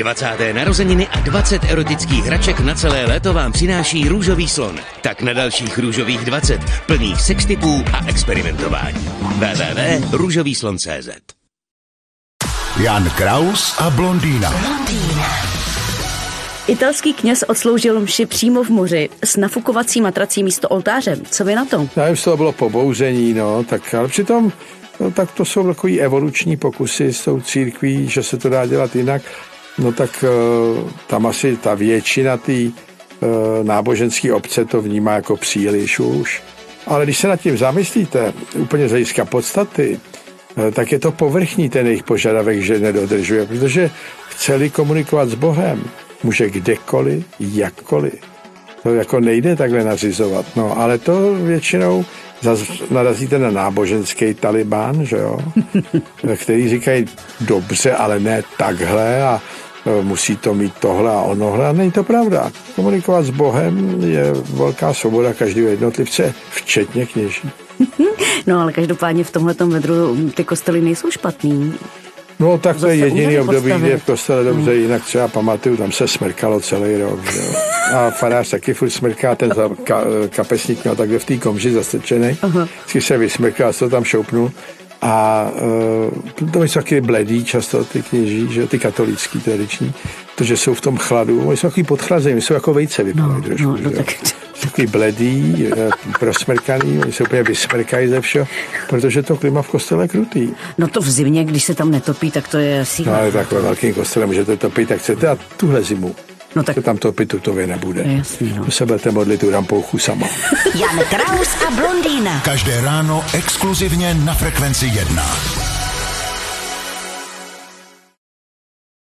20. narozeniny a 20 erotických hraček na celé léto vám přináší Růžový slon. Tak na dalších Růžových 20, plných sextipů a experimentování. www.růžovýslon.cz Jan Kraus a blondýna. Italský kněz odsloužil mši přímo v moři s nafukovací matrací místo oltáře. Co vy na to? Já nevím, to bylo pobouření, no, tak, ale přitom no, tak to jsou takový evoluční pokusy s tou církví, že se to dá dělat jinak. No tak eh, tam asi ta většina té eh, náboženské obce to vnímá jako příliš už. Ale když se nad tím zamyslíte, úplně z hlediska podstaty, eh, tak je to povrchní ten jejich požadavek, že nedodržuje, protože chceli komunikovat s Bohem, může kdekoliv, jakkoliv. To jako nejde takhle nařizovat, no, ale to většinou zase narazíte na náboženský talibán, že jo, který říkají dobře, ale ne takhle a musí to mít tohle a onohle. A není to pravda. Komunikovat s Bohem je velká svoboda každého jednotlivce, včetně kněží. No ale každopádně v tomhle vedru ty kostely nejsou špatný. No tak to je jediný období, kde v kostele dobře, hmm. jinak třeba pamatuju, tam se smrkalo celý rok. Že? A farář taky furt smrká, ten za, ka, kapesník měl takhle v té komži zastrčený. Vždycky se vysmrkal, to tam šoupnul. A uh, to jsou taky bledý často ty kněží, že ty katolický tradiční, protože jsou v tom chladu, oni jsou takový podchlazení, jsou jako vejce vypadají no, trošku. No, no, tak... Takový bledý, prosmrkaný, oni se úplně vysmrkají ze všeho, protože to klima v kostele je krutý. No to v zimě, když se tam netopí, tak to je asi... No ale takové velký kostele můžete topit, tak chcete a tuhle zimu No tak... Se tam to tutově nebude. Jasný, no. To se budete modlit tu rampouchu sama. Jan Kraus a blondýna. Každé ráno exkluzivně na Frekvenci 1.